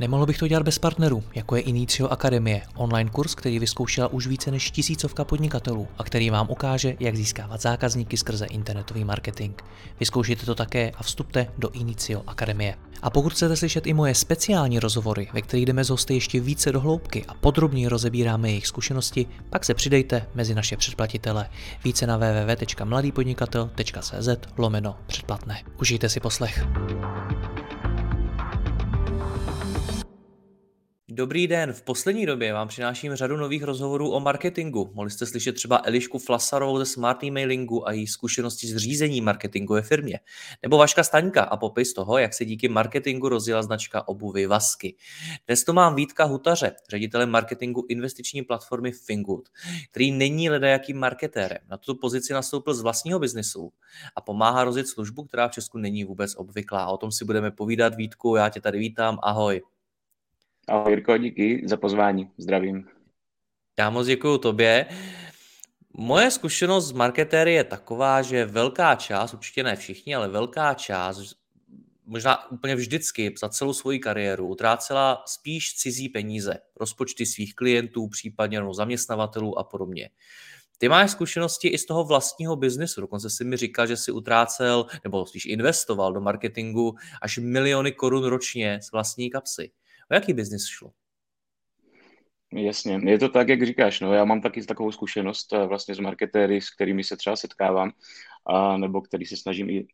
Nemohl bych to dělat bez partnerů, jako je Inicio Akademie, online kurz, který vyzkoušela už více než tisícovka podnikatelů a který vám ukáže, jak získávat zákazníky skrze internetový marketing. Vyzkoušejte to také a vstupte do Inicio Akademie. A pokud chcete slyšet i moje speciální rozhovory, ve kterých jdeme z hosty ještě více do hloubky a podrobně rozebíráme jejich zkušenosti, pak se přidejte mezi naše předplatitele. Více na www.mladýpodnikatel.cz lomeno předplatné. Užijte si poslech. Dobrý den, v poslední době vám přináším řadu nových rozhovorů o marketingu. Mohli jste slyšet třeba Elišku Flasarovou ze Smart Emailingu a její zkušenosti s řízením marketingu ve firmě. Nebo Vaška Staňka a popis toho, jak se díky marketingu rozjela značka obuvy Vasky. Dnes to mám Vítka Hutaře, ředitele marketingu investiční platformy Fingood, který není ledajakým marketérem. Na tuto pozici nastoupil z vlastního biznesu a pomáhá rozjet službu, která v Česku není vůbec obvyklá. O tom si budeme povídat, Vítku, já tě tady vítám, ahoj. Ahoj Jirko, díky za pozvání. Zdravím. Já moc děkuji tobě. Moje zkušenost z marketéry je taková, že velká část, určitě ne všichni, ale velká část, možná úplně vždycky za celou svoji kariéru utrácela spíš cizí peníze, rozpočty svých klientů, případně no, zaměstnavatelů a podobně. Ty máš zkušenosti i z toho vlastního biznesu, dokonce si mi říkal, že si utrácel, nebo spíš investoval do marketingu až miliony korun ročně z vlastní kapsy. O jaký biznis šlo? Jasně, je to tak, jak říkáš. No, já mám taky takovou zkušenost eh, vlastně s marketéry, s kterými se třeba setkávám, a, nebo který se snažím i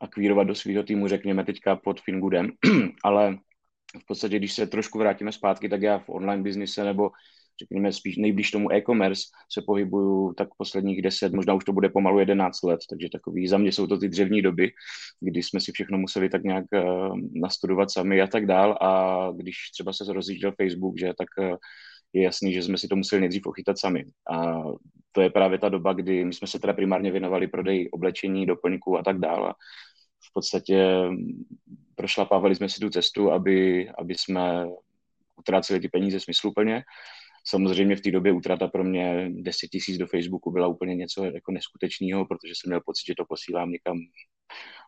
akvírovat do svého týmu, řekněme teďka pod Fingoodem, ale v podstatě, když se trošku vrátíme zpátky, tak já v online biznise nebo řekněme spíš nejblíž tomu e-commerce se pohybuju tak posledních 10, možná už to bude pomalu 11 let, takže takový za mě jsou to ty dřevní doby, kdy jsme si všechno museli tak nějak uh, nastudovat sami a tak dál a když třeba se rozjížděl Facebook, že tak uh, je jasný, že jsme si to museli nejdřív ochytat sami. A to je právě ta doba, kdy my jsme se teda primárně věnovali prodeji oblečení, doplňků a tak dále. V podstatě prošlapávali jsme si tu cestu, aby, aby jsme utráceli ty peníze smysluplně Samozřejmě v té době utrata pro mě 10 tisíc do Facebooku byla úplně něco jako neskutečného, protože jsem měl pocit, že to posílám někam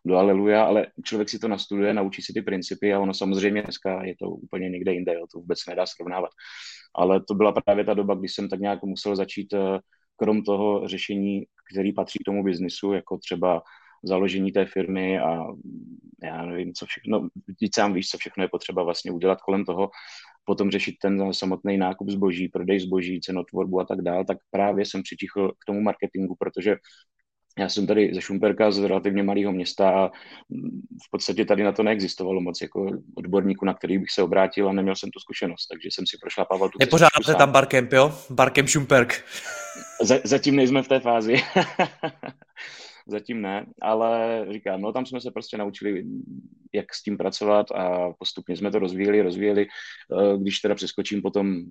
do Aleluja, ale člověk si to nastuduje, naučí si ty principy a ono samozřejmě dneska je to úplně někde jinde, jo, to vůbec nedá srovnávat. Ale to byla právě ta doba, kdy jsem tak nějak musel začít eh, krom toho řešení, který patří k tomu biznisu, jako třeba založení té firmy a já nevím, co všechno, víc sám víš, co všechno je potřeba vlastně udělat kolem toho, potom řešit ten samotný nákup zboží, prodej zboží, cenotvorbu a tak dál, tak právě jsem přitichl k tomu marketingu, protože já jsem tady ze Šumperka, z relativně malého města a v podstatě tady na to neexistovalo moc jako odborníku, na který bych se obrátil a neměl jsem tu zkušenost, takže jsem si prošlapával tu Nepořádáte tam barkemp, jo? Barkemp Šumperk. Zatím nejsme v té fázi. zatím ne, ale říkám, no tam jsme se prostě naučili, jak s tím pracovat a postupně jsme to rozvíjeli, rozvíjeli. Eh, když teda přeskočím potom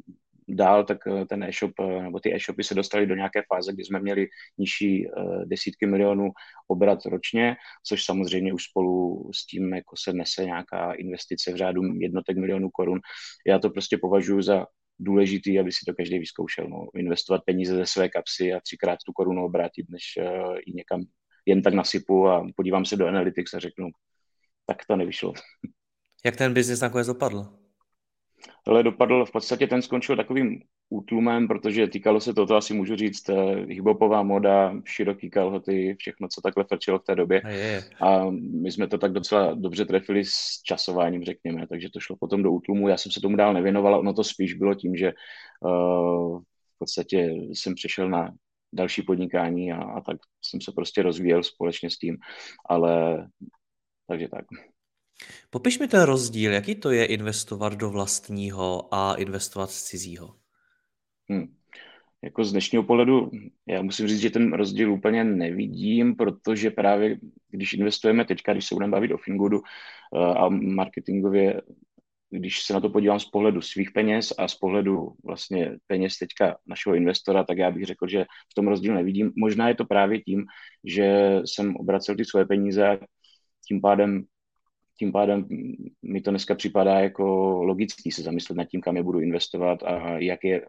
dál, tak eh, ten e-shop, eh, nebo ty e-shopy se dostaly do nějaké fáze, kdy jsme měli nižší desítky milionů obrat ročně, což samozřejmě už spolu s tím jako se nese nějaká investice v řádu jednotek milionů korun. Já to prostě považuji za důležitý, aby si to každý vyzkoušel. No. Investovat peníze ze své kapsy a třikrát tu korunu obrátit, než ji někam jen tak nasypu a podívám se do Analytics a řeknu, tak to nevyšlo. Jak ten biznis nakonec dopadl? Ale dopadl, v podstatě ten skončil takovým útlumem, protože týkalo se toho, to asi můžu říct, eh, hiphopová moda, široký kalhoty, všechno, co takhle frčilo v té době. A, je. a my jsme to tak docela dobře trefili s časováním, řekněme, takže to šlo potom do útlumu. Já jsem se tomu dál nevěnoval, ono to spíš bylo tím, že uh, v podstatě jsem přešel na další podnikání a, a tak jsem se prostě rozvíjel společně s tím, ale takže tak. Popiš mi ten rozdíl, jaký to je investovat do vlastního a investovat z cizího? Hmm. Jako z dnešního pohledu, já musím říct, že ten rozdíl úplně nevidím, protože právě když investujeme teďka, když se budeme bavit o Fingoodu eh, a marketingově když se na to podívám z pohledu svých peněz a z pohledu vlastně peněz teďka našeho investora, tak já bych řekl, že v tom rozdíl nevidím. Možná je to právě tím, že jsem obracel ty svoje peníze a tím pádem tím pádem mi to dneska připadá jako logický se zamyslet nad tím, kam je budu investovat a jak je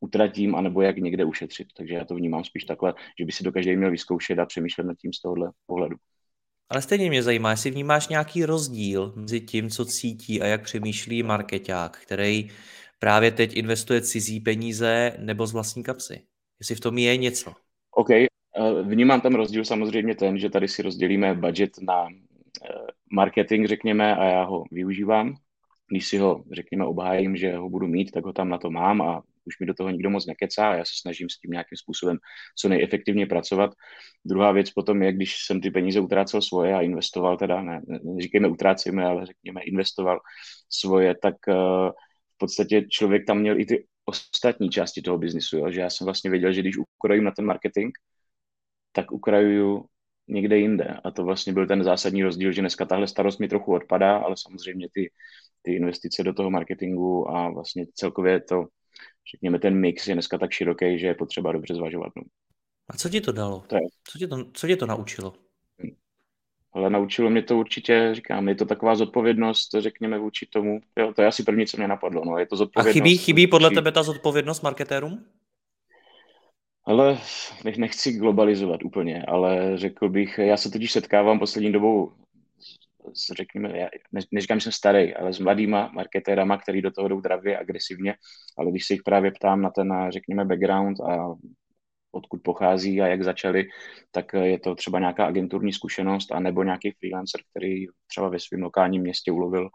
utratím, anebo jak někde ušetřit. Takže já to vnímám spíš takhle, že by si to každý měl vyzkoušet a přemýšlet nad tím z tohohle pohledu. Ale stejně mě zajímá, jestli vnímáš nějaký rozdíl mezi tím, co cítí a jak přemýšlí marketák, který právě teď investuje cizí peníze nebo z vlastní kapsy. Jestli v tom je něco. OK, eh, vnímám tam rozdíl samozřejmě ten, že tady si rozdělíme budget na eh, marketing, řekněme, a já ho využívám. Když si ho, řekněme, obhájím, že ho budu mít, tak ho tam na to mám a už mi do toho nikdo moc nekecá a já se snažím s tím nějakým způsobem co nejefektivněji pracovat. Druhá věc potom je, když jsem ty peníze utrácel svoje a investoval teda, ne, neříkejme utrácíme, ale řekněme investoval svoje, tak uh, v podstatě člověk tam měl i ty ostatní části toho biznisu, jo? že já jsem vlastně věděl, že když ukrojím na ten marketing, tak ukrajuju někde jinde. A to vlastně byl ten zásadní rozdíl, že dneska tahle starost mi trochu odpadá, ale samozřejmě ty, ty investice do toho marketingu a vlastně celkově to, řekněme, ten mix je dneska tak široký, že je potřeba dobře zvažovat. No. A co ti to dalo? To je. Co, tě to, co tě to naučilo? Ale naučilo mě to určitě, říkám, je to taková zodpovědnost, řekněme, vůči tomu. Jo, to je asi první, co mě napadlo. No. Je to zodpovědnost. A chybí, chybí podle tebe ta zodpovědnost marketérům? Ale nechci globalizovat úplně, ale řekl bych, já se totiž setkávám poslední dobou s, řekněme, já neříkám, že jsem starý, ale s mladýma marketérama, který do toho jdou dravě, agresivně, ale když se jich právě ptám na ten, řekněme, background a odkud pochází a jak začali, tak je to třeba nějaká agenturní zkušenost a nebo nějaký freelancer, který třeba ve svém lokálním městě ulovil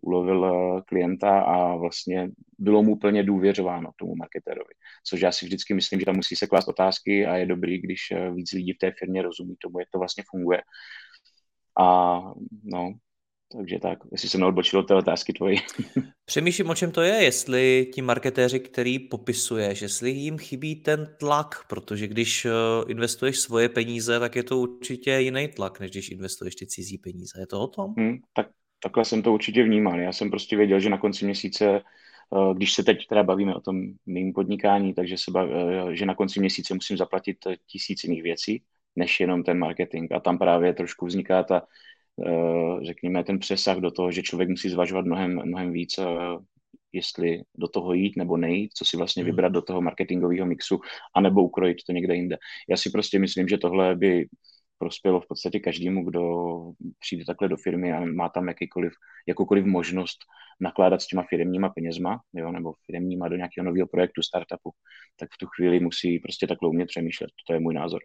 ulovil eh, klienta a vlastně bylo mu plně důvěřováno tomu marketérovi. Což já si vždycky myslím, že tam musí se klást otázky a je dobrý, když eh, víc lidí v té firmě rozumí tomu, jak to vlastně funguje. A no, takže tak, jestli jsem neodbočil od té otázky tvojí. Přemýšlím, o čem to je, jestli ti marketéři, který popisuješ, jestli jim chybí ten tlak, protože když eh, investuješ svoje peníze, tak je to určitě jiný tlak, než když investuješ ty cizí peníze. Je to o tom? Hmm, tak, takhle jsem to určitě vnímal. Já jsem prostě věděl, že na konci měsíce, eh, když se teď teda bavíme o tom mým podnikání, takže se baví, eh, že na konci měsíce musím zaplatit tisíc jiných věcí, než jenom ten marketing. A tam právě trošku vzniká ta Eh, řekněme, ten přesah do toho, že člověk musí zvažovat mnohem, mnohem víc, eh, jestli do toho jít nebo nejít, co si vlastně hmm. vybrat do toho marketingového mixu, anebo ukrojit to někde jinde. Já si prostě myslím, že tohle by prospělo v podstatě každému, kdo přijde takhle do firmy a má tam jakýkoliv, jakoukoliv možnost nakládat s těma firmníma penězma, jo, nebo firmníma do nějakého nového projektu, startupu, tak v tu chvíli musí prostě takhle umět přemýšlet. To je můj názor.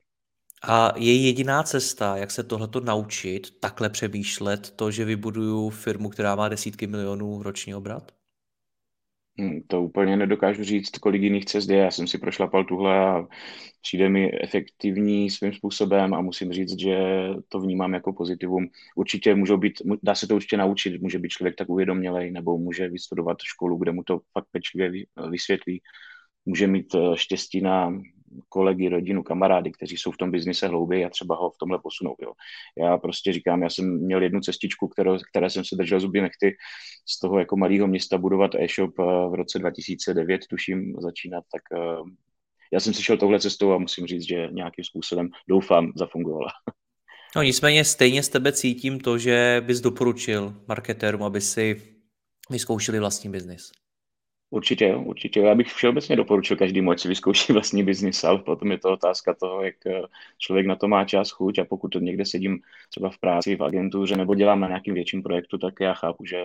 A je jediná cesta, jak se tohleto naučit, takhle přemýšlet, to, že vybuduju firmu, která má desítky milionů roční obrat? Hmm, to úplně nedokážu říct, kolik jiných cest je. Já jsem si prošlapal tuhle a přijde mi efektivní svým způsobem a musím říct, že to vnímám jako pozitivum. Určitě můžou být, dá se to určitě naučit, může být člověk tak uvědomělej nebo může vystudovat školu, kde mu to fakt pečlivě vysvětlí. Může mít eh, štěstí na kolegy, rodinu, kamarády, kteří jsou v tom biznise hlouběji a třeba ho v tomhle posunou. Jo. Já prostě říkám, já jsem měl jednu cestičku, kterou, které jsem se držel zuby nechty z toho jako malého města budovat e-shop eh, v roce 2009, tuším, začínat, tak eh, já jsem si šel touhle cestou a musím říct, že nějakým způsobem doufám zafungovala. No nicméně stejně z tebe cítím to, že bys doporučil marketérům, aby si vyzkoušeli vlastní biznis. Určitě určitě. Já bych všeobecně doporučil každému, ať si vyzkouší vlastní biznis, ale potom je to otázka toho, jak eh, člověk na to má čas, chuť a pokud někde sedím třeba v práci, v agentuře nebo dělám na nějakým větším projektu, tak já chápu, že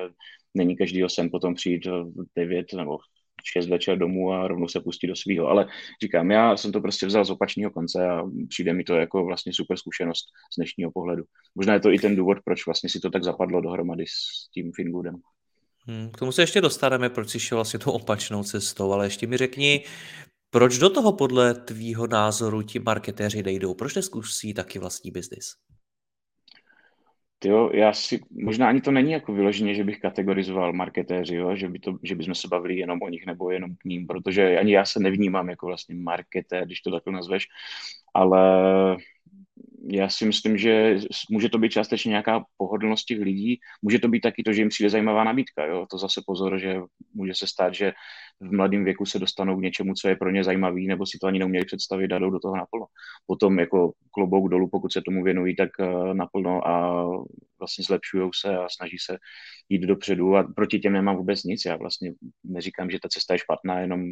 není každý sen potom přijít v 9 nebo 6 večer domů a rovnou se pustit do svého. Ale říkám, já jsem to prostě vzal z opačného konce a přijde mi to jako vlastně super zkušenost z dnešního pohledu. Možná je to i ten důvod, proč vlastně si to tak zapadlo dohromady s tím Fingoodem. Hmm, k tomu se ještě dostaneme, proč jsi šel vlastně tou opačnou cestou, ale ještě mi řekni, proč do toho podle tvýho názoru ti marketéři nejdou? Proč neskusí taky vlastní biznis? Jo, já si, možná ani to není jako vyloženě, že bych kategorizoval marketéři, jo, že, by to, že bychom se bavili jenom o nich nebo jenom k ním, protože ani já se nevnímám jako vlastně marketér, když to takhle nazveš, ale já si myslím, že může to být částečně nějaká pohodlnost těch lidí, může to být taky to, že jim přijde zajímavá nabídka. Jo? To zase pozor, že může se stát, že v mladém věku se dostanou k něčemu, co je pro ně zajímavý, nebo si to ani neuměli představit a jdou do toho naplno. Potom jako klobouk dolů, pokud se tomu věnují, tak eh, naplno a vlastně zlepšují se a snaží se jít dopředu a proti těm nemám vůbec nic. Já vlastně neříkám, že ta cesta je špatná, jenom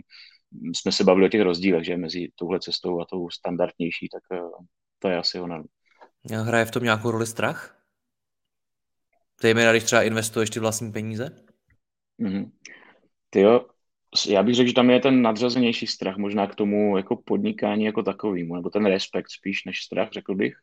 jsme se bavili o těch rozdílech, že mezi touhle cestou a tou standardnější, tak eh, to je asi ono. Hraje v tom nějakou roli strach? Zejména, když třeba investuješ ty vlastní peníze? Mm-hmm. Ty jo, já bych řekl, že tam je ten nadřazenější strach možná k tomu jako podnikání jako takovýmu, nebo ten respekt spíš než strach, řekl bych.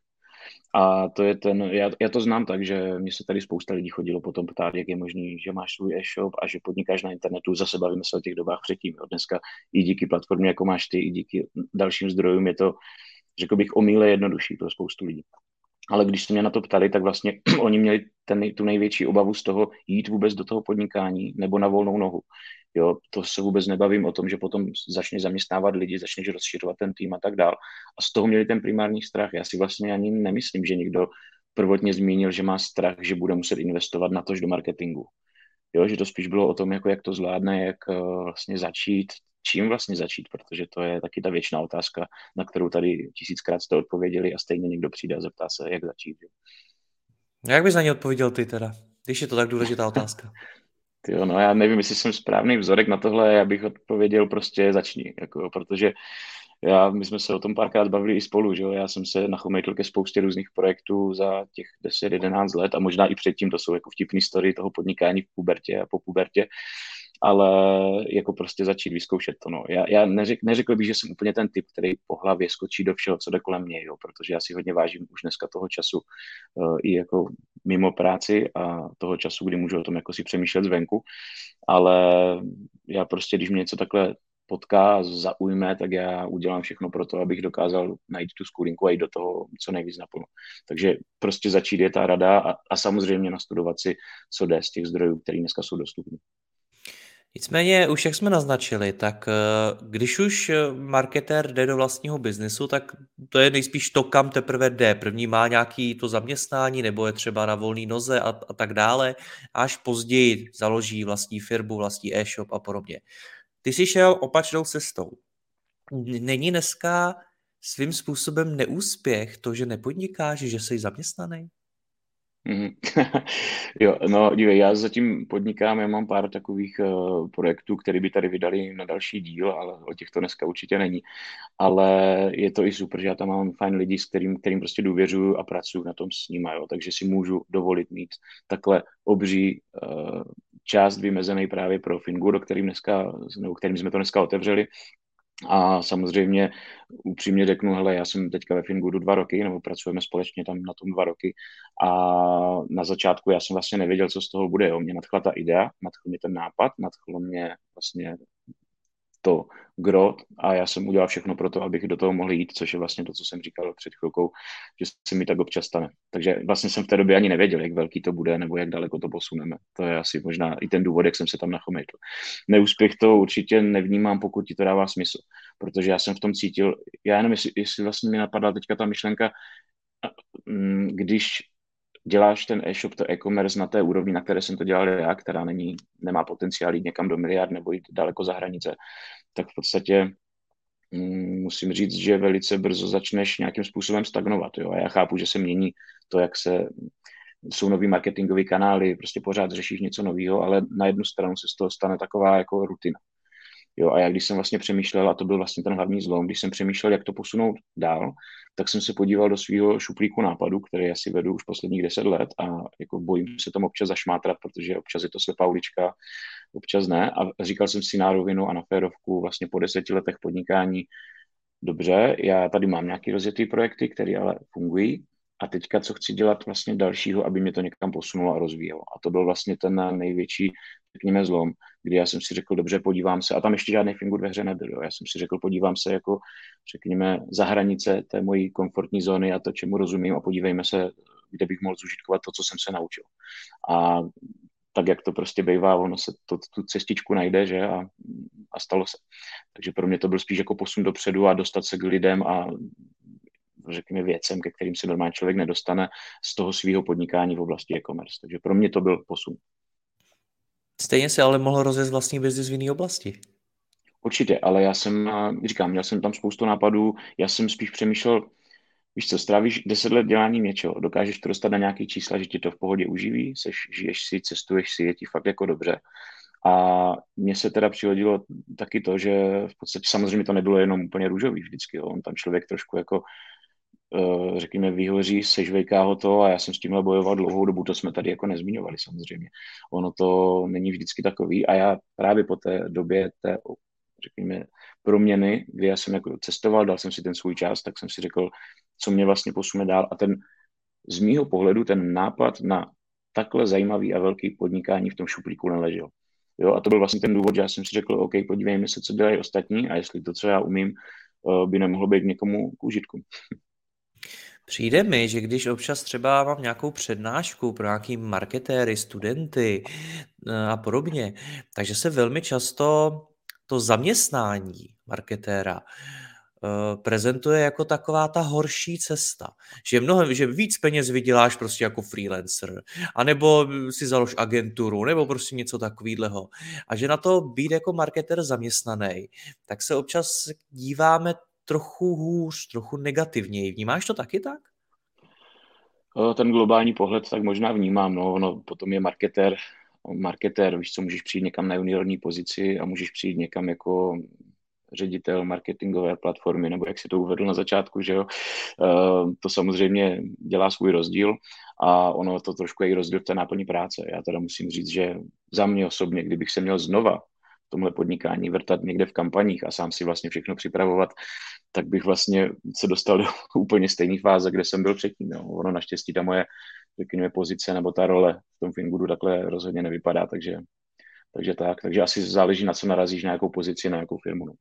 A to je ten, já, já to znám tak, že mě se tady spousta lidí chodilo potom ptát, jak je možný, že máš svůj e-shop a že podnikáš na internetu, zase bavíme se o těch dobách předtím. Jo. Dneska i díky platformě, jako máš ty, i díky dalším zdrojům je to, řekl bych, omíle jednodušší pro spoustu lidí. Ale když se mě na to ptali, tak vlastně oni měli ten, tu největší obavu z toho jít vůbec do toho podnikání nebo na volnou nohu. Jo, to se vůbec nebavím o tom, že potom začneš zaměstnávat lidi, začneš rozšiřovat ten tým a tak dál. A z toho měli ten primární strach. Já si vlastně ani nemyslím, že někdo prvotně zmínil, že má strach, že bude muset investovat na tož do marketingu. Jo, že to spíš bylo o tom, jako jak to zvládne, jak uh, vlastně začít, čím vlastně začít, protože to je taky ta věčná otázka, na kterou tady tisíckrát jste odpověděli a stejně někdo přijde a zeptá se, jak začít. Jak bys na ně odpověděl ty teda, když je to tak důležitá otázka? Jo, no já nevím, jestli jsem správný vzorek na tohle, já bych odpověděl prostě začni, jako, protože já, my jsme se o tom párkrát bavili i spolu, že jo? já jsem se nachomejtl ke spoustě různých projektů za těch 10-11 let a možná i předtím, to jsou jako vtipný story toho podnikání v pubertě a po pubertě, ale jako prostě začít vyzkoušet to. No. Já, já neřek, neřekl bych, že jsem úplně ten typ, který po hlavě skočí do všeho, co jde kolem mě, jo, protože já si hodně vážím už dneska toho času uh, i jako mimo práci a toho času, kdy můžu o tom jako si přemýšlet zvenku, ale já prostě, když mě něco takhle potká zaujme, tak já udělám všechno pro to, abych dokázal najít tu skulinku a jít do toho co nejvíc naplno. Takže prostě začít je ta rada a, a samozřejmě nastudovat si, co jde z těch zdrojů, které dneska jsou dostupné. Nicméně, už jak jsme naznačili, tak eh, když už eh, marketér jde do vlastního biznesu, tak to je nejspíš to, kam teprve jde. První má nějaký to zaměstnání, nebo je třeba na volné noze a, a tak dále, až později založí vlastní firmu, vlastní e-shop a podobně. Ty jsi šel opačnou cestou. Není dneska svým způsobem neúspěch to, že nepodnikáš, že jsi zaměstnaný? Mm-hmm. jo, no dívej, já zatím podnikám, já mám pár takových uh, projektů, které by tady vydali na další díl, ale o těchto dneska určitě není. Ale je to i super, že já tam mám fajn lidi, s kterým, kterým prostě důvěřuju a pracuji na tom s nimi, jo, takže si můžu dovolit mít takhle obří uh, část vymezený právě pro Fingur, kterým, dneska, nebo kterým jsme to dneska otevřeli, a samozřejmě upřímně řeknu, hele, já jsem teďka ve Fingoodu dva roky, nebo pracujeme společně tam na tom dva roky a na začátku já jsem vlastně nevěděl, co z toho bude. Jo. Mě nadchla ta idea, nadchl mě ten nápad, nadchlo mě vlastně to grot a já jsem udělal všechno pro to, abych do toho mohl jít, což je vlastně to, co jsem říkal před chvilkou, že se mi tak občas stane. Takže vlastně jsem v té době ani nevěděl, jak velký to bude nebo jak daleko to posuneme. To je asi možná i ten důvod, jak jsem se tam nachomejtl. Neúspěch to určitě nevnímám, pokud ti to dává smysl, protože já jsem v tom cítil, já jenom jestli, jestli vlastně mi napadla teďka ta myšlenka, mm, když děláš ten e-shop, to e-commerce na té úrovni, na které jsem to dělal já, která není, nemá potenciál jít někam do miliard nebo jít daleko za hranice, tak v podstatě mm, musím říct, že velice brzo začneš nějakým způsobem stagnovat. Jo? A já chápu, že se mění to, jak se jsou nový marketingové kanály, prostě pořád řešíš něco nového, ale na jednu stranu se z toho stane taková jako rutina. Jo, a já když jsem vlastně přemýšlel, a to byl vlastně ten hlavní zlom, když jsem přemýšlel, jak to posunout dál, tak jsem se podíval do svého šuplíku nápadu, který asi vedu už posledních deset let a jako bojím se tam občas zašmátrat, protože občas je to slepá ulička, občas ne. A říkal jsem si na rovinu a na férovku vlastně po deseti letech podnikání, dobře, já tady mám nějaký rozjetý projekty, které ale fungují, a teďka, co chci dělat vlastně dalšího, aby mě to někam posunulo a rozvíjelo. A to byl vlastně ten největší, řekněme, zlom, kdy já jsem si řekl, dobře, podívám se, a tam ještě žádný fingur ve hře nebyl, jo. já jsem si řekl, podívám se jako, řekněme, za hranice té mojí komfortní zóny a to, čemu rozumím a podívejme se, kde bych mohl zužitkovat to, co jsem se naučil. A tak, jak to prostě bývá, ono se to, tu cestičku najde, že, a, a stalo se. Takže pro mě to byl spíš jako posun dopředu a dostat se k lidem a řekněme, věcem, ke kterým se normální člověk nedostane z toho svého podnikání v oblasti e-commerce. Takže pro mě to byl posun. Stejně si ale mohl rozjet vlastní biznis v jiné oblasti. Určitě, ale já jsem, říkám, měl jsem tam spoustu nápadů, já jsem spíš přemýšlel, víš co, strávíš deset let děláním něčeho, dokážeš to dostat na nějaký čísla, že ti to v pohodě uživí, seš, žiješ si, cestuješ si, je ti fakt jako dobře. A mně se teda přihodilo taky to, že v podstatě samozřejmě to nebylo jenom úplně růžový vždycky, jo. on tam člověk trošku jako řekněme, vyhoří, sežvejká ho to a já jsem s tímhle bojoval dlouhou dobu, to jsme tady jako nezmiňovali samozřejmě. Ono to není vždycky takový a já právě po té době té, řekněme, proměny, kdy já jsem jako cestoval, dal jsem si ten svůj čas, tak jsem si řekl, co mě vlastně posune dál a ten z mýho pohledu ten nápad na takhle zajímavý a velký podnikání v tom šuplíku neležel. Jo, a to byl vlastně ten důvod, že já jsem si řekl, OK, podívejme se, co dělají ostatní a jestli to, co já umím, eh, by nemohlo být někomu k užitku. Přijde mi, že když občas třeba mám nějakou přednášku pro nějaký marketéry, studenty eh, a podobně, takže se velmi často to zaměstnání marketéra Eh, prezentuje jako taková ta horší cesta. Že mnohem, že víc peněz vyděláš prostě jako freelancer, anebo si založ agenturu, nebo prostě něco takového. A že na to být jako marketer zaměstnaný, tak se občas díváme trochu hůř, trochu negativněji. Vnímáš to taky tak? Ten globální pohled tak možná vnímám. No, no, potom je marketer, marketer, víš co, můžeš přijít někam na juniorní pozici a můžeš přijít někam jako ředitel marketingové platformy, nebo jak si to uvedl na začátku, že jo, eh, to samozřejmě dělá svůj rozdíl a ono to trošku je i rozdíl v té náplní práce. Já teda musím říct, že za mě osobně, kdybych se měl znova tomhle podnikání vrtat někde v kampaních a sám si vlastně všechno připravovat, tak bych vlastně se dostal do úplně stejné fáze, kde jsem byl předtím. Jo. Ono naštěstí ta moje, řekněme, pozice nebo ta role v tom Fingudu takhle rozhodně nevypadá, takže, takže tak. Takže asi záleží, na co narazíš, na jakou pozici, na jakou firmu. No.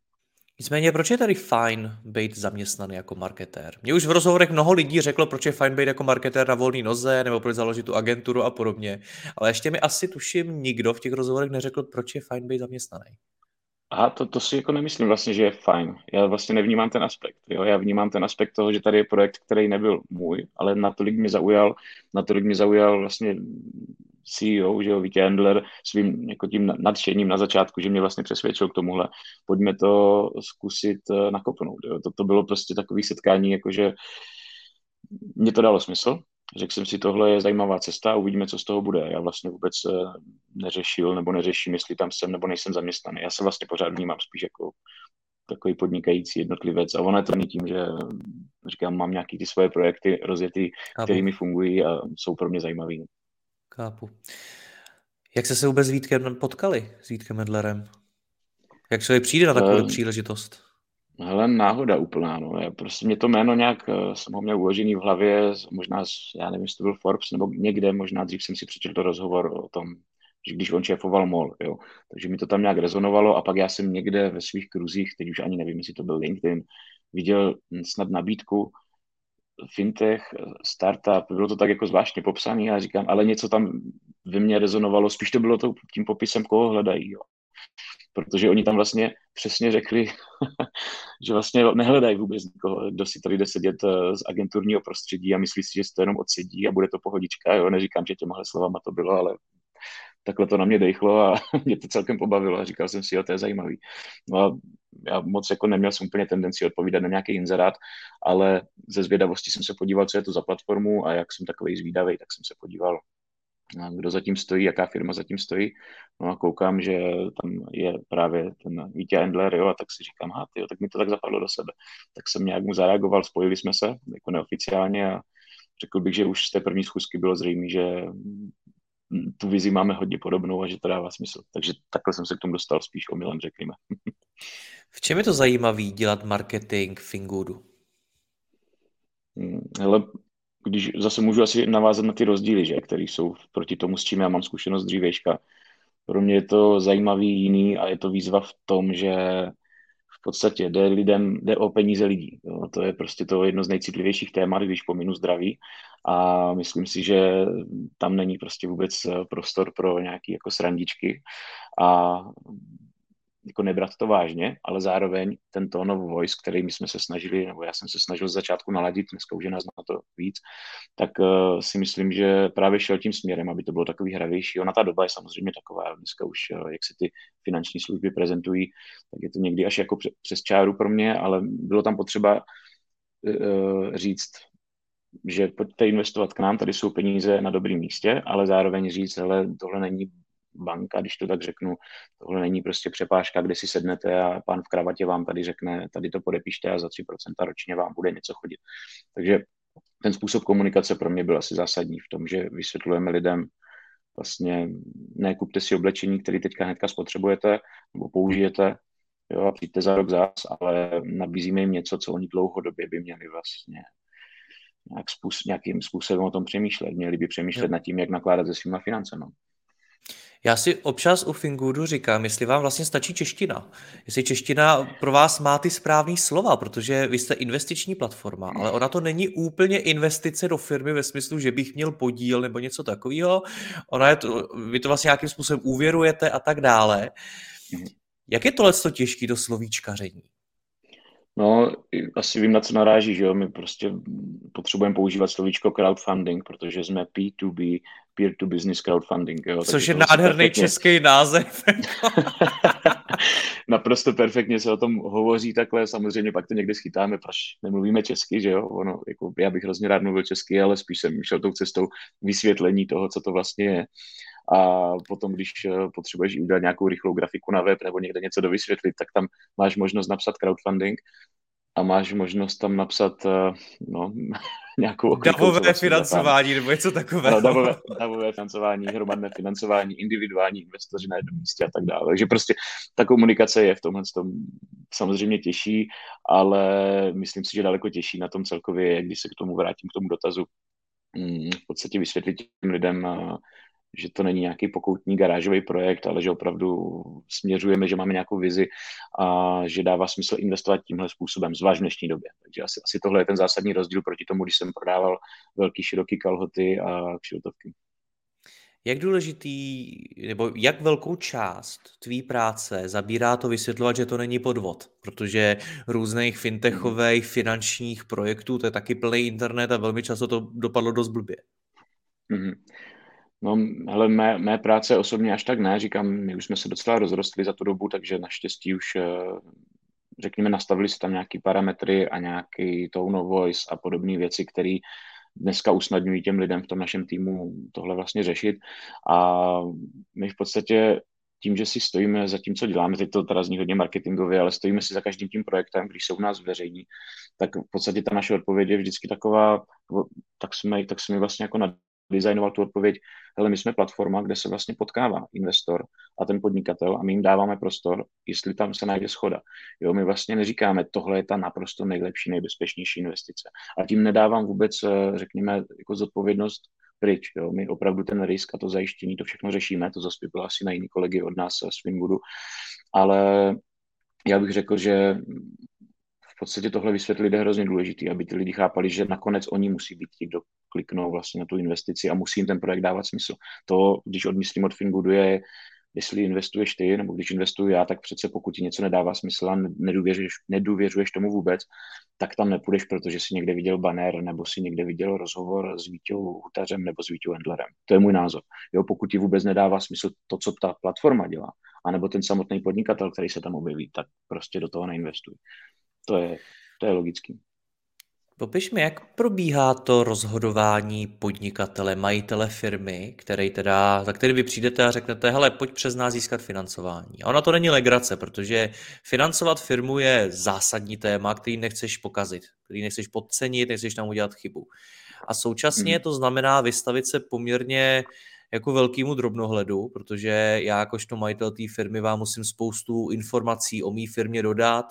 Nicméně, proč je tady fajn být zaměstnaný jako marketér? Mě už v rozhovorech mnoho lidí řeklo, proč je fajn být jako marketér na volné noze, nebo proč založit tu agenturu a podobně. Ale ještě mi asi tuším nikdo v těch rozhovorech neřekl, proč je fajn být zaměstnaný. Aha, to, to si jako nemyslím vlastně, že je fajn. Já vlastně nevnímám ten aspekt. Jo? Já vnímám ten aspekt toho, že tady je projekt, který nebyl můj, ale natolik mě zaujal, natolik mě zaujal vlastně CEO, že jo, Vítě Endler, svým jako tím nadšením na začátku, že mě vlastně přesvědčil k tomuhle. Pojďme to zkusit eh, nakopnout. Jo. To, to bylo prostě takové setkání, jakože mě to dalo smysl. Řekl jsem si, tohle je zajímavá cesta a uvidíme, co z toho bude. Já vlastně vůbec eh, neřešil nebo neřeším, jestli tam jsem nebo nejsem zaměstnaný. Já se vlastně pořád vnímám spíš jako takový podnikající jednotlivec. A ono je to tím, že říkám, mám nějaký ty svoje projekty rozjetý, které mi fungují a jsou pro mě zajímavý. Kápu. Jak jste se vůbec s Vítkem potkali, s Vítkem Medlerem? Jak se přijde na takovou uh, příležitost? Hele, náhoda úplná, no. Já prostě mě to jméno nějak, uh, jsem ho měl uložený v hlavě, možná, já nevím, jestli to byl Forbes, nebo někde, možná dřív jsem si přečetl rozhovor o tom, že když on šéfoval MOL, jo. Takže mi to tam nějak rezonovalo a pak já jsem někde ve svých kruzích, teď už ani nevím, jestli to byl LinkedIn, viděl snad nabídku fintech, startup, bylo to tak jako zvláštně popsaný a říkám, ale něco tam ve mně rezonovalo, spíš to bylo to tím popisem, koho hledají, jo. Protože oni tam vlastně přesně řekli, že vlastně nehledají vůbec nikoho, kdo si tady jde sedět eh, z agenturního prostředí a myslí si, že se to jenom odsedí a bude to pohodička, jo. Neříkám, že těmhle slovama to bylo, ale takhle to na mě dejchlo a mě to celkem pobavilo a říkal jsem si, jo, to je zajímavý. No a já moc jako neměl jsem úplně tendenci odpovídat na nějaký inzerát, ale ze zvědavosti jsem se podíval, co je to za platformu a jak jsem takový zvídavý, tak jsem se podíval, kdo zatím stojí, jaká firma zatím stojí. No a koukám, že tam je právě ten Vítě Endler, jo, a tak si říkám, ha, tyjo, tak mi to tak zapadlo do sebe. Tak jsem nějak mu zareagoval, spojili jsme se, jako neoficiálně a řekl bych, že už z té první schůzky bylo zřejmé, že tu vizi máme hodně podobnou a že to dává smysl. Takže takhle jsem se k tomu dostal spíš omylem, řekněme. V čem je to zajímavý dělat marketing Fingudu? Ale hmm, když zase můžu asi navázat na ty rozdíly, že, které jsou proti tomu, s čím já mám zkušenost dřívějška. Pro mě je to zajímavý jiný a je to výzva v tom, že v podstatě jde lidem, jde o peníze lidí. Jo. To je prostě to jedno z nejcitlivějších témat, když pominu zdraví a myslím si, že tam není prostě vůbec prostor pro nějaké jako srandičky a jako nebrat to vážně, ale zároveň ten tone of voice, který my jsme se snažili, nebo já jsem se snažil z začátku naladit, dneska už je nás na to víc, tak uh, si myslím, že právě šel tím směrem, aby to bylo takový hravější. Ona ta doba je samozřejmě taková, dneska už, uh, jak se ty finanční služby prezentují, tak je to někdy až jako přes čáru pro mě, ale bylo tam potřeba uh, říct, že pojďte investovat k nám, tady jsou peníze na dobrém místě, ale zároveň říct, hele, tohle není banka, když to tak řeknu. Tohle není prostě přepážka, kde si sednete a pán v kravatě vám tady řekne, tady to podepíšte a za 3% ročně vám bude něco chodit. Takže ten způsob komunikace pro mě byl asi zásadní v tom, že vysvětlujeme lidem, vlastně nekupte si oblečení, které teďka hnedka spotřebujete nebo použijete, jo, a přijďte za rok zás, ale nabízíme jim něco, co oni dlouhodobě by měli vlastně nějak způsob, nějakým způsobem o tom přemýšlet. Měli by přemýšlet jo. nad tím, jak nakládat se svýma financemi. Já si občas u Fingudu říkám, jestli vám vlastně stačí čeština. Jestli čeština pro vás má ty správný slova, protože vy jste investiční platforma, ale ona to není úplně investice do firmy ve smyslu, že bych měl podíl nebo něco takového. Ona je to, vy to vlastně nějakým způsobem úvěrujete a tak dále. Mhm. Jak je tohle těžké do slovíčkaření? No, asi vím, na co naráží, že jo, my prostě potřebujeme používat slovíčko crowdfunding, protože jsme P2B, peer-to-business crowdfunding, jo. Což je nádherný perfektně... český název. Naprosto perfektně se o tom hovoří takhle, samozřejmě pak to někdy schytáme, proč nemluvíme česky, že jo, ono, jako, já bych hrozně rád mluvil česky, ale spíš jsem šel tou cestou vysvětlení toho, co to vlastně je a potom, když eh, potřebuješ udělat nějakou rychlou grafiku na web nebo někde něco dovysvětlit, tak tam máš možnost napsat crowdfunding a máš možnost tam napsat uh, no, nějakou Davové financování nebo něco takového. No, davové, davové financování, hromadné financování, individuální investoři na jednom místě a tak dále. Takže prostě ta komunikace je v tomhle tom samozřejmě těžší, ale myslím si, že daleko těžší na tom celkově když se k tomu vrátím, k tomu dotazu, mm, v podstatě vysvětlit těm lidem, uh, že to není nějaký pokoutní garážový projekt, ale že opravdu směřujeme, že máme nějakou vizi a že dává smysl investovat tímhle způsobem, zvlášť v dnešní době. Takže asi, asi tohle je ten zásadní rozdíl proti tomu, když jsem prodával velký, široký kalhoty a kšiltovky. Jak důležitý, nebo jak velkou část tvý práce zabírá to vysvětlovat, že to není podvod? Protože různých fintechových finančních projektů, to je taky plný internet a velmi často to dopadlo dost blbě. Mm-hmm. No, ale mé, mé práce osobně až tak ne, říkám, my už jsme se docela rozrostli za tu dobu, takže naštěstí už, eh, řekněme, nastavili se tam nějaký parametry a nějaký tone of voice a podobné věci, které dneska usnadňují těm lidem v tom našem týmu tohle vlastně řešit. A my v podstatě tím, že si stojíme za tím, co děláme, teď to teda zní hodně marketingově, ale stojíme si za každým tím projektem, když se u nás veřejní, tak v podstatě ta naše odpověď je vždycky taková, tak jsme, tak jsme vlastně jako na designoval tu odpověď, hele, my jsme platforma, kde se vlastně potkává investor a ten podnikatel a my jim dáváme prostor, jestli tam se najde schoda. Jo, my vlastně neříkáme, tohle je ta naprosto nejlepší, nejbezpečnější investice. A tím nedávám vůbec, eh, řekněme, jako zodpovědnost pryč. Jo. My opravdu ten risk a to zajištění, to všechno řešíme, to zase by bylo asi na jiný kolegy od nás z Finwoodu, ale já bych řekl, že podstatě tohle vysvětlit je hrozně důležitý, aby ty lidi chápali, že nakonec oni musí být ti, kdo kliknou vlastně na tu investici a musí jim ten projekt dávat smysl. To, když odmyslím od Finwoodu, je, jestli investuješ ty, nebo když investuju já, tak přece pokud ti něco nedává smysl a nedůvěřuješ, nedůvěřuješ tomu vůbec, tak tam nepůjdeš, protože si někde viděl banner, nebo si někde viděl rozhovor s Vítěou Hutařem nebo s Vítěou Endlerem. To je můj názor. Jo, pokud ti vůbec nedává smysl to, co ta platforma dělá, anebo ten samotný podnikatel, který se tam objeví, tak prostě do toho neinvestuj. To je, to je logický. Popiš mi, jak probíhá to rozhodování podnikatele, majitele firmy, který teda, za který vy přijdete a řeknete, hele, pojď přes nás získat financování. A ona to není legrace, protože financovat firmu je zásadní téma, který nechceš pokazit, který nechceš podcenit, nechceš tam udělat chybu. A současně hmm. to znamená vystavit se poměrně jako velkému drobnohledu, protože já jakožto majitel té firmy vám musím spoustu informací o mý firmě dodat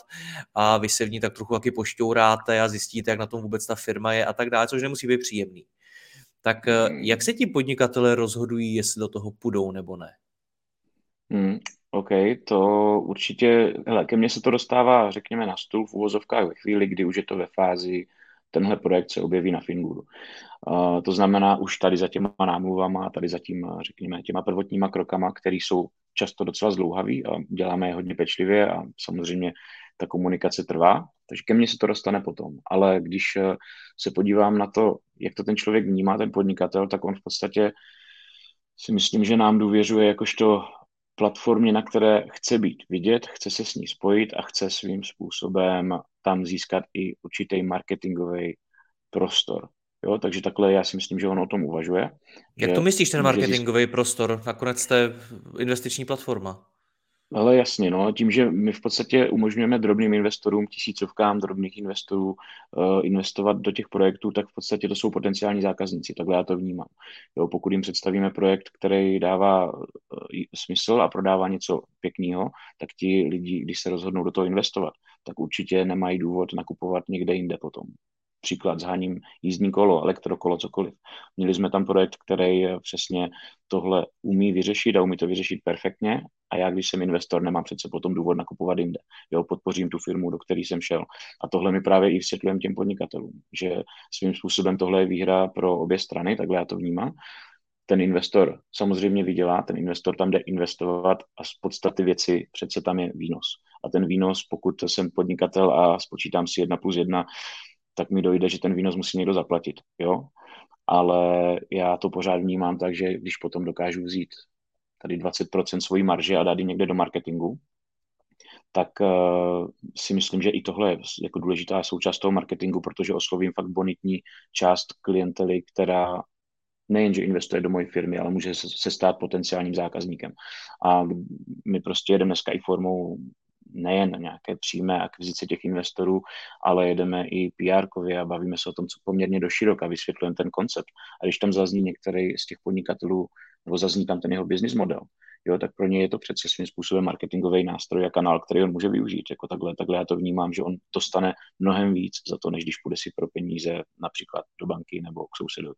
a vy se v ní tak trochu taky pošťouráte a zjistíte, jak na tom vůbec ta firma je a tak dále, což nemusí být příjemný. Tak eh, hmm. jak se ti podnikatelé rozhodují, jestli do toho půjdou nebo ne? Hmm, OK, to určitě, hele, ke mně se to dostává, řekněme, na stůl v uvozovkách ve chvíli, kdy už je to ve fázi tenhle projekt se objeví na Finguru. To znamená už tady za těma námluvama, tady za tím, řekněme, těma prvotníma krokama, které jsou často docela zdlouhavý a děláme je hodně pečlivě a samozřejmě ta komunikace trvá, takže ke mně se to dostane potom. Ale když uh, se podívám na to, jak to ten člověk vnímá, ten podnikatel, tak on v podstatě si myslím, že nám důvěřuje jakožto platformě, na které chce být vidět, chce se s ní spojit a chce svým způsobem tam získat i určitý marketingový prostor. Jo, takže takhle já si myslím, že on o tom uvažuje. Jak to myslíš, ten marketingový prostor? Nakonec jste investiční platforma. Ale jasně, no, tím, že my v podstatě umožňujeme drobným investorům, tisícovkám drobných investorů uh, investovat do těch projektů, tak v podstatě to jsou potenciální zákazníci, takhle já to vnímám. Jo, pokud jim představíme projekt, který dává uh, smysl a prodává něco pěkného, tak ti lidi, když se rozhodnou do toho investovat, tak určitě nemají důvod nakupovat někde jinde potom příklad zháním jízdní kolo, elektrokolo, cokoliv. Měli jsme tam projekt, který přesně tohle umí vyřešit a umí to vyřešit perfektně a já, když jsem investor, nemám přece potom důvod nakupovat jinde. Jo, podpořím tu firmu, do které jsem šel. A tohle mi právě i vysvětlujem těm podnikatelům, že svým způsobem tohle je výhra pro obě strany, takhle já to vnímám. Ten investor samozřejmě vydělá, ten investor tam jde investovat a z podstaty věci přece tam je výnos. A ten výnos, pokud jsem podnikatel a spočítám si jedna plus jedna, tak mi dojde, že ten výnos musí někdo zaplatit, jo. Ale já to pořád vnímám tak, že když potom dokážu vzít tady 20% svojí marže a dát ji někde do marketingu, tak uh, si myslím, že i tohle je jako důležitá součást toho marketingu, protože oslovím fakt bonitní část klientely, která nejenže investuje do mojí firmy, ale může se stát potenciálním zákazníkem. A my prostě jedeme dneska i formou nejen nějaké přímé akvizice těch investorů, ale jedeme i pr a bavíme se o tom, co poměrně do široka, vysvětlujeme ten koncept. A když tam zazní některý z těch podnikatelů, nebo zazní tam ten jeho business model, jo, tak pro ně je to přece svým způsobem marketingový nástroj a kanál, který on může využít. Jako takhle, takhle já to vnímám, že on dostane mnohem víc za to, než když půjde si pro peníze například do banky nebo k sousedovi.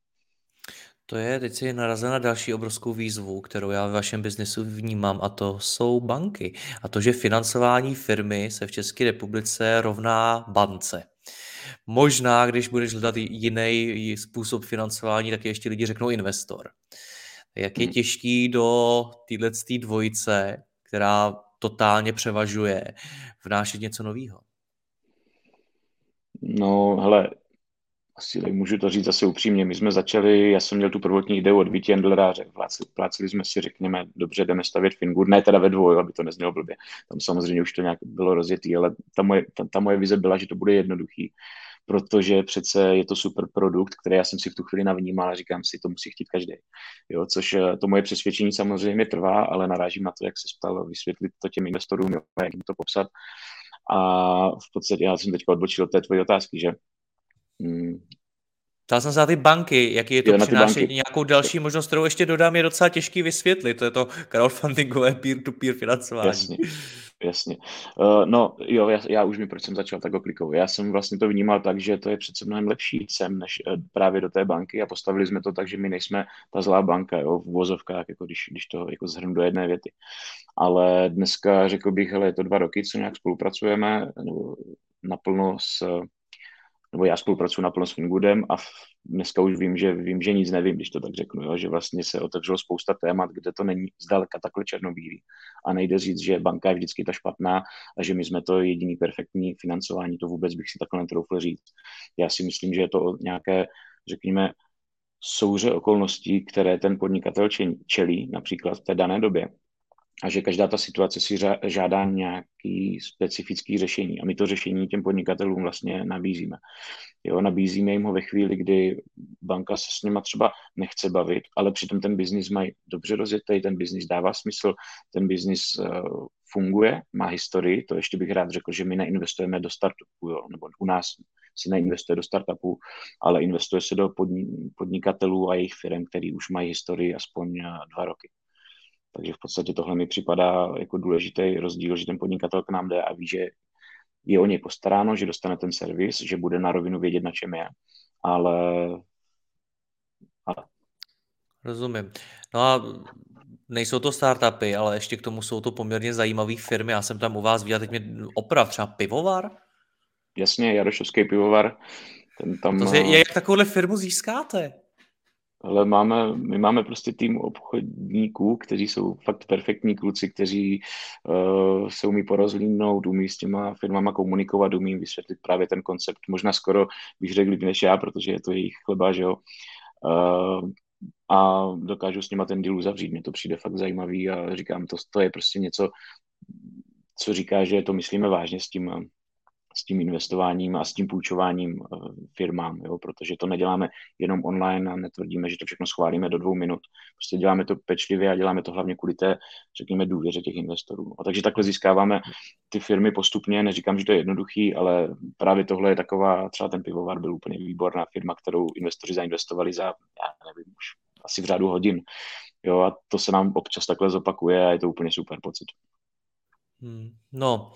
To je, teď si narazil na další obrovskou výzvu, kterou já ve vašem biznesu vnímám, a to jsou banky. A to, že financování firmy se v České republice rovná bance. Možná, když budeš hledat jiný způsob financování, tak ještě lidi řeknou investor. Jak je hmm. těžký do téhle dvojice, která totálně převažuje, vnášet něco nového? No, hele, asi můžu to říct zase upřímně. My jsme začali, já jsem měl tu prvotní ideu od Víti Endlera, pláceli jsme si, řekněme, dobře, jdeme stavět Fingur, ne teda ve dvoju, aby to neznělo blbě. Tam samozřejmě už to nějak bylo rozjetý, ale ta moje, ta, ta moje vize byla, že to bude jednoduchý, protože přece je to super produkt, který já jsem si v tu chvíli navnímal a říkám si, to musí chtít každý. Jo, což eh, to moje přesvědčení samozřejmě trvá, ale narážím na to, jak se ptal vysvětlit to těm investorům, jak jim to popsat. A v podstatě já jsem teď odbočil od té tvoje otázky, že Hmm. Ptal jsem se na ty banky, jaký je to jo, přinášení. Nějakou další možnost, kterou ještě dodám, je docela těžký vysvětlit. To je to crowdfundingové peer-to-peer financování. Jasně, jasně. Uh, no jo, já, já už mi proč jsem začal tak oklikovat. Já jsem vlastně to vnímal tak, že to je přece mnohem lepší sem, než uh, právě do té banky a postavili jsme to tak, že my nejsme ta zlá banka, jo, v vozovkách, jako když, když to jako zhrnu do jedné věty. Ale dneska řekl bych, hele, je to dva roky, co nějak spolupracujeme, nebo naplno s nebo já spolupracuji naplno s Fingoodem a dneska už vím, že vím, že nic nevím, když to tak řeknu, jo? že vlastně se otevřelo spousta témat, kde to není zdaleka takhle černobílý. A nejde říct, že banka je vždycky ta špatná a že my jsme to jediný perfektní financování, to vůbec bych si takhle netroufl říct. Já si myslím, že je to nějaké, řekněme, souře okolností, které ten podnikatel čelí, například v té dané době a že každá ta situace si žádá nějaký specifický řešení a my to řešení těm podnikatelům vlastně nabízíme. Jo, nabízíme jim ho ve chvíli, kdy banka se s nima třeba nechce bavit, ale přitom ten biznis mají dobře rozjetý, ten biznis dává smysl, ten biznis uh, funguje, má historii, to ještě bych rád řekl, že my neinvestujeme do startupu, jo, nebo u nás se neinvestuje do startupu, ale investuje se do podnikatelů a jejich firm, který už mají historii aspoň eh, dva roky. Takže v podstatě tohle mi připadá jako důležitý rozdíl, že ten podnikatel k nám jde a ví, že je o něj postaráno, že dostane ten servis, že bude na rovinu vědět, na čem je. Ale... ale... Rozumím. No a nejsou to startupy, ale ještě k tomu jsou to poměrně zajímavé firmy. Já jsem tam u vás viděl, teď mě oprav, třeba pivovar? Jasně, Jarošovský pivovar. Ten tam... To je, jak takovouhle firmu získáte? Ale máme, my máme prostě tým obchodníků, kteří jsou fakt perfektní kluci, kteří uh, se umí porozlínout, umí s těma firmama komunikovat, umí vysvětlit právě ten koncept. Možná skoro bych řekl než já, protože je to jejich chleba, že jo. Uh, a dokážu s nima ten deal uzavřít. Mně to přijde fakt zajímavý a říkám, to, to je prostě něco, co říká, že to myslíme vážně s tím, s tím investováním a s tím půjčováním eh, firmám, jo, protože to neděláme jenom online a netvrdíme, že to všechno schválíme do dvou minut. Prostě děláme to pečlivě a děláme to hlavně kvůli té, řekněme, důvěře těch investorů. A takže takhle získáváme ty firmy postupně, neříkám, že to je jednoduchý, ale právě tohle je taková, třeba ten pivovar byl úplně výborná firma, kterou investoři zainvestovali za, já nevím, už asi v řádu hodin. Jo, a to se nám občas takhle zopakuje a je to úplně super pocit. Hmm. No,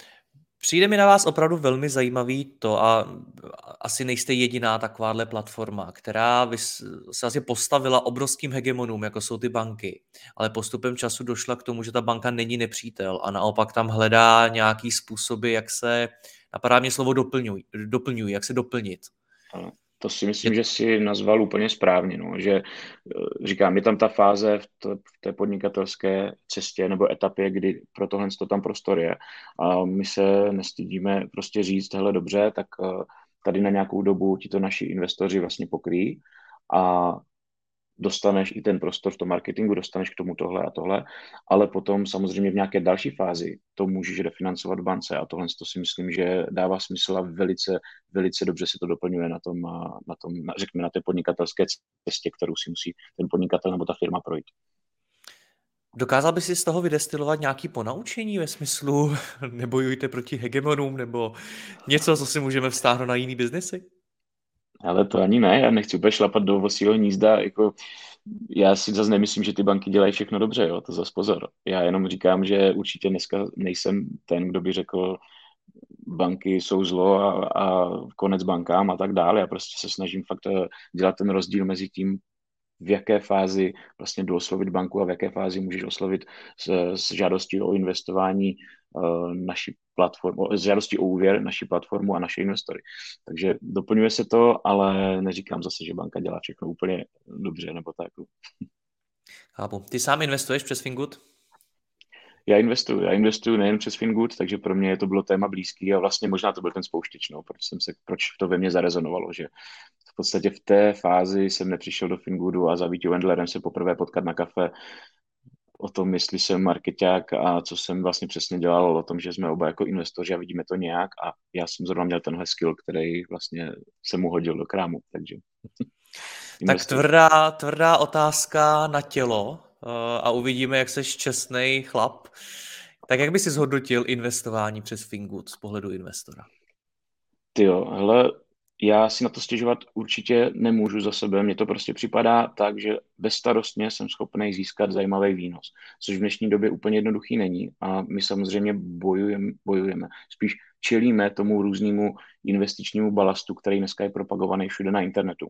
Přijde mi na vás opravdu velmi zajímavý to a asi nejste jediná takováhle platforma, která se asi postavila obrovským hegemonům, jako jsou ty banky, ale postupem času došla k tomu, že ta banka není nepřítel a naopak tam hledá nějaký způsoby, jak se, napadá mě slovo doplňují, doplňují jak se doplnit. Ano. To si myslím, že si nazval úplně správně, no, že eh, říkám, je tam ta fáze v, to, v té podnikatelské cestě nebo etapě, kdy pro tohle to tam prostor je. A my se nestydíme prostě říct, hele dobře, tak eh, tady na nějakou dobu ti to naši investoři vlastně pokryjí. A dostaneš i ten prostor v tom marketingu, dostaneš k tomu tohle a tohle, ale potom samozřejmě v nějaké další fázi to můžeš refinancovat v bance a tohle to si myslím, že dává smysl a velice, velice dobře se to doplňuje na tom, na tom řekněme, na té podnikatelské cestě, kterou si musí ten podnikatel nebo ta firma projít. Dokázal by si z toho vydestilovat nějaký ponaučení ve smyslu nebojujte proti hegemonům nebo něco, co si můžeme vztáhnout na jiný biznesy? Ale to ani ne, já nechci úplně šlapat do vosího nízda, jako já si zase nemyslím, že ty banky dělají všechno dobře, jo, to zase pozor. Já jenom říkám, že určitě dneska nejsem ten, kdo by řekl, banky jsou zlo a, a konec bankám a tak dále. Já prostě se snažím fakt eh, dělat ten rozdíl mezi tím, v jaké fázi vlastně jdu oslovit banku a v jaké fázi můžeš oslovit s, s žádostí o investování uh, naší platformu, s žádostí o úvěr naší platformu a naše investory. Takže doplňuje se to, ale neříkám zase, že banka dělá všechno úplně dobře nebo tak. Chápu. Ty sám investuješ přes Fingood? Já investuju, já investuju nejen přes Fingood, takže pro mě to bylo téma blízký a vlastně možná to byl ten spouštěč, no, proč, jsem se, proč to ve mně zarezonovalo, že v podstatě v té fázi jsem nepřišel do Fingoodu a za Vítěm Wendlerem se poprvé potkat na kafe o tom, jestli jsem marketák a co jsem vlastně přesně dělal, o tom, že jsme oba jako investoři a vidíme to nějak a já jsem zrovna měl tenhle skill, který vlastně se mu hodil do krámu, takže... tak tvrdá, tvrdá otázka na tělo uh, a uvidíme, jak seš čestný chlap. Tak jak by si zhodnotil investování přes Fingood z pohledu investora? Ty jo, hele, já si na to stěžovat určitě nemůžu za sebe. Mně to prostě připadá tak, že bezstarostně jsem schopný získat zajímavý výnos, což v dnešní době úplně jednoduchý není a my samozřejmě bojujeme, bojujeme. Spíš čelíme tomu různému investičnímu balastu, který dneska je propagovaný všude na internetu.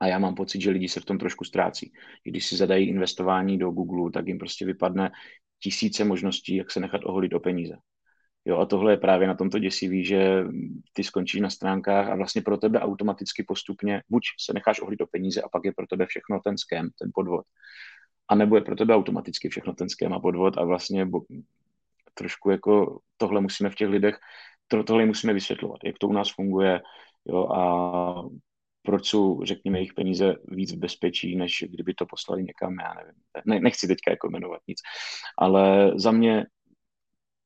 A já mám pocit, že lidi se v tom trošku ztrácí. Když si zadají investování do Google, tak jim prostě vypadne tisíce možností, jak se nechat oholit o peníze. Jo, a tohle je právě na tomto děsivý, že ty skončíš na stránkách a vlastně pro tebe automaticky postupně buď se necháš ohlit o peníze a pak je pro tebe všechno ten ském, ten podvod. A nebo je pro tebe automaticky všechno ten ském a podvod a vlastně bo, trošku jako tohle musíme v těch lidech, to, tohle musíme vysvětlovat, jak to u nás funguje jo, a proč jsou, řekněme, jejich peníze víc v bezpečí, než kdyby to poslali někam, já nevím. Ne, nechci teďka jako jmenovat nic. Ale za mě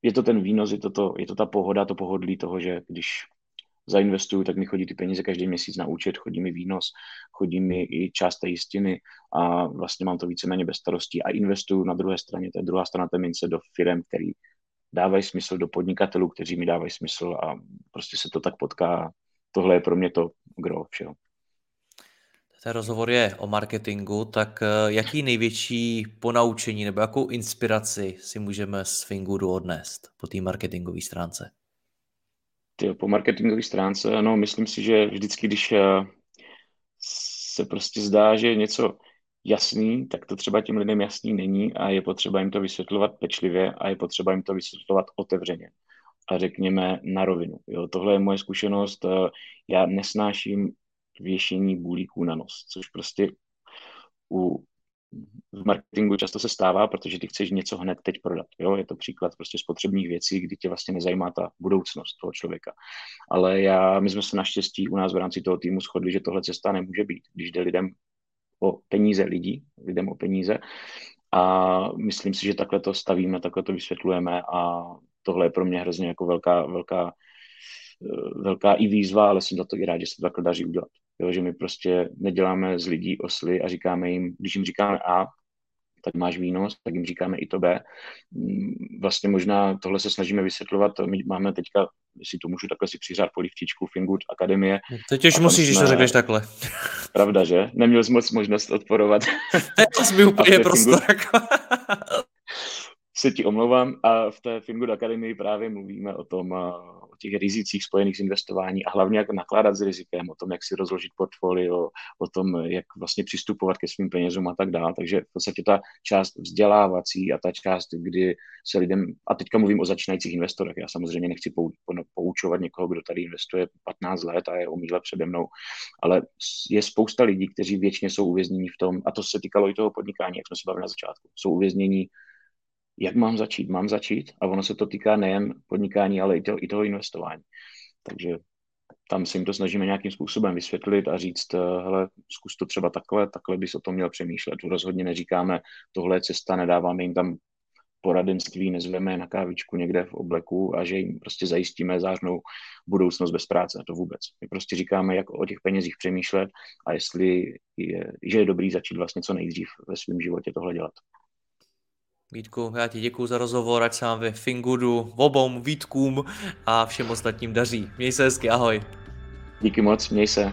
je to ten výnos, je to, to, je to ta pohoda, to pohodlí toho, že když zainvestuju, tak mi chodí ty peníze každý měsíc na účet, chodí mi výnos, chodí mi i část té jistiny a vlastně mám to víceméně bez starostí a investuju na druhé straně, to je druhá strana té mince do firm, který dávají smysl, do podnikatelů, kteří mi dávají smysl a prostě se to tak potká. Tohle je pro mě to gro všeho. Ten rozhovor je o marketingu, tak eh, jaký největší ponaučení nebo jakou inspiraci si můžeme z Fingudu odnést po té marketingové stránce? Ty, po marketingové stránce, no, myslím si, že vždycky, když eh, se prostě zdá, že je něco jasný, tak to třeba těm lidem jasný není a je potřeba jim to vysvětlovat pečlivě a je potřeba jim to vysvětlovat otevřeně a řekněme na rovinu. Jo, tohle je moje zkušenost. Eh, já nesnáším věšení bulíků na nos, což prostě u v marketingu často se stává, protože ty chceš něco hned teď prodat. Jo? Je to příklad prostě spotřebních věcí, kdy tě vlastně nezajímá ta budoucnost toho člověka. Ale já, my jsme se naštěstí u nás v rámci toho týmu shodli, že tohle cesta nemůže být, když jde lidem o peníze lidí, lidem o peníze. A myslím si, že takhle to stavíme, takhle to vysvětlujeme a tohle je pro mě hrozně jako velká, velká velká i výzva, ale jsem za to i rád, že se to takhle daří udělat. Jo, že my prostě neděláme z lidí osly a říkáme jim, když jim říkáme A, tak máš výnos, tak jim říkáme i to B. Mm, vlastně možná tohle se snažíme vysvětlovat, my máme teďka, jestli to můžu takhle si přiřát polivčičku Fingood Akademie. Teď už musíš, když to řekneš takhle. Pravda, že? Neměl jsi moc možnost odporovat. To mi úplně prostor. Se ti omlouvám. A v té Fingood Akademii právě mluvíme o tom, o těch rizicích spojených s investování a hlavně jak nakládat s rizikem, o tom, jak si rozložit portfolio, o tom, jak vlastně přistupovat ke svým penězům a tak dále. Takže v podstatě ta část vzdělávací a ta část, kdy se lidem, a teďka mluvím o začínajících investorech, já samozřejmě nechci poučovat někoho, kdo tady investuje 15 let a je o míle přede mnou, ale je spousta lidí, kteří většině jsou uvězněni v tom, a to se týkalo i toho podnikání, jak jsme se bavili na začátku, jsou uvěznění jak mám začít? Mám začít? A ono se to týká nejen podnikání, ale i toho, i toho investování. Takže tam si jim to snažíme nějakým způsobem vysvětlit a říct, eh, hele, zkus to třeba takhle, takhle bys o tom měl přemýšlet. Rozhodně neříkáme, tohle je cesta, nedáváme jim tam poradenství, nezveme na kávičku někde v obleku a že jim prostě zajistíme zářnou budoucnost bez práce. To vůbec. My prostě říkáme, jak o těch penězích přemýšlet a jestli je, že je dobrý začít vlastně co nejdřív ve svém životě tohle dělat. Vítku, já ti děkuji za rozhovor, ať se vám ve Fingudu, obou Vítkům a všem ostatním daří. Měj se hezky, ahoj. Díky moc, měj se.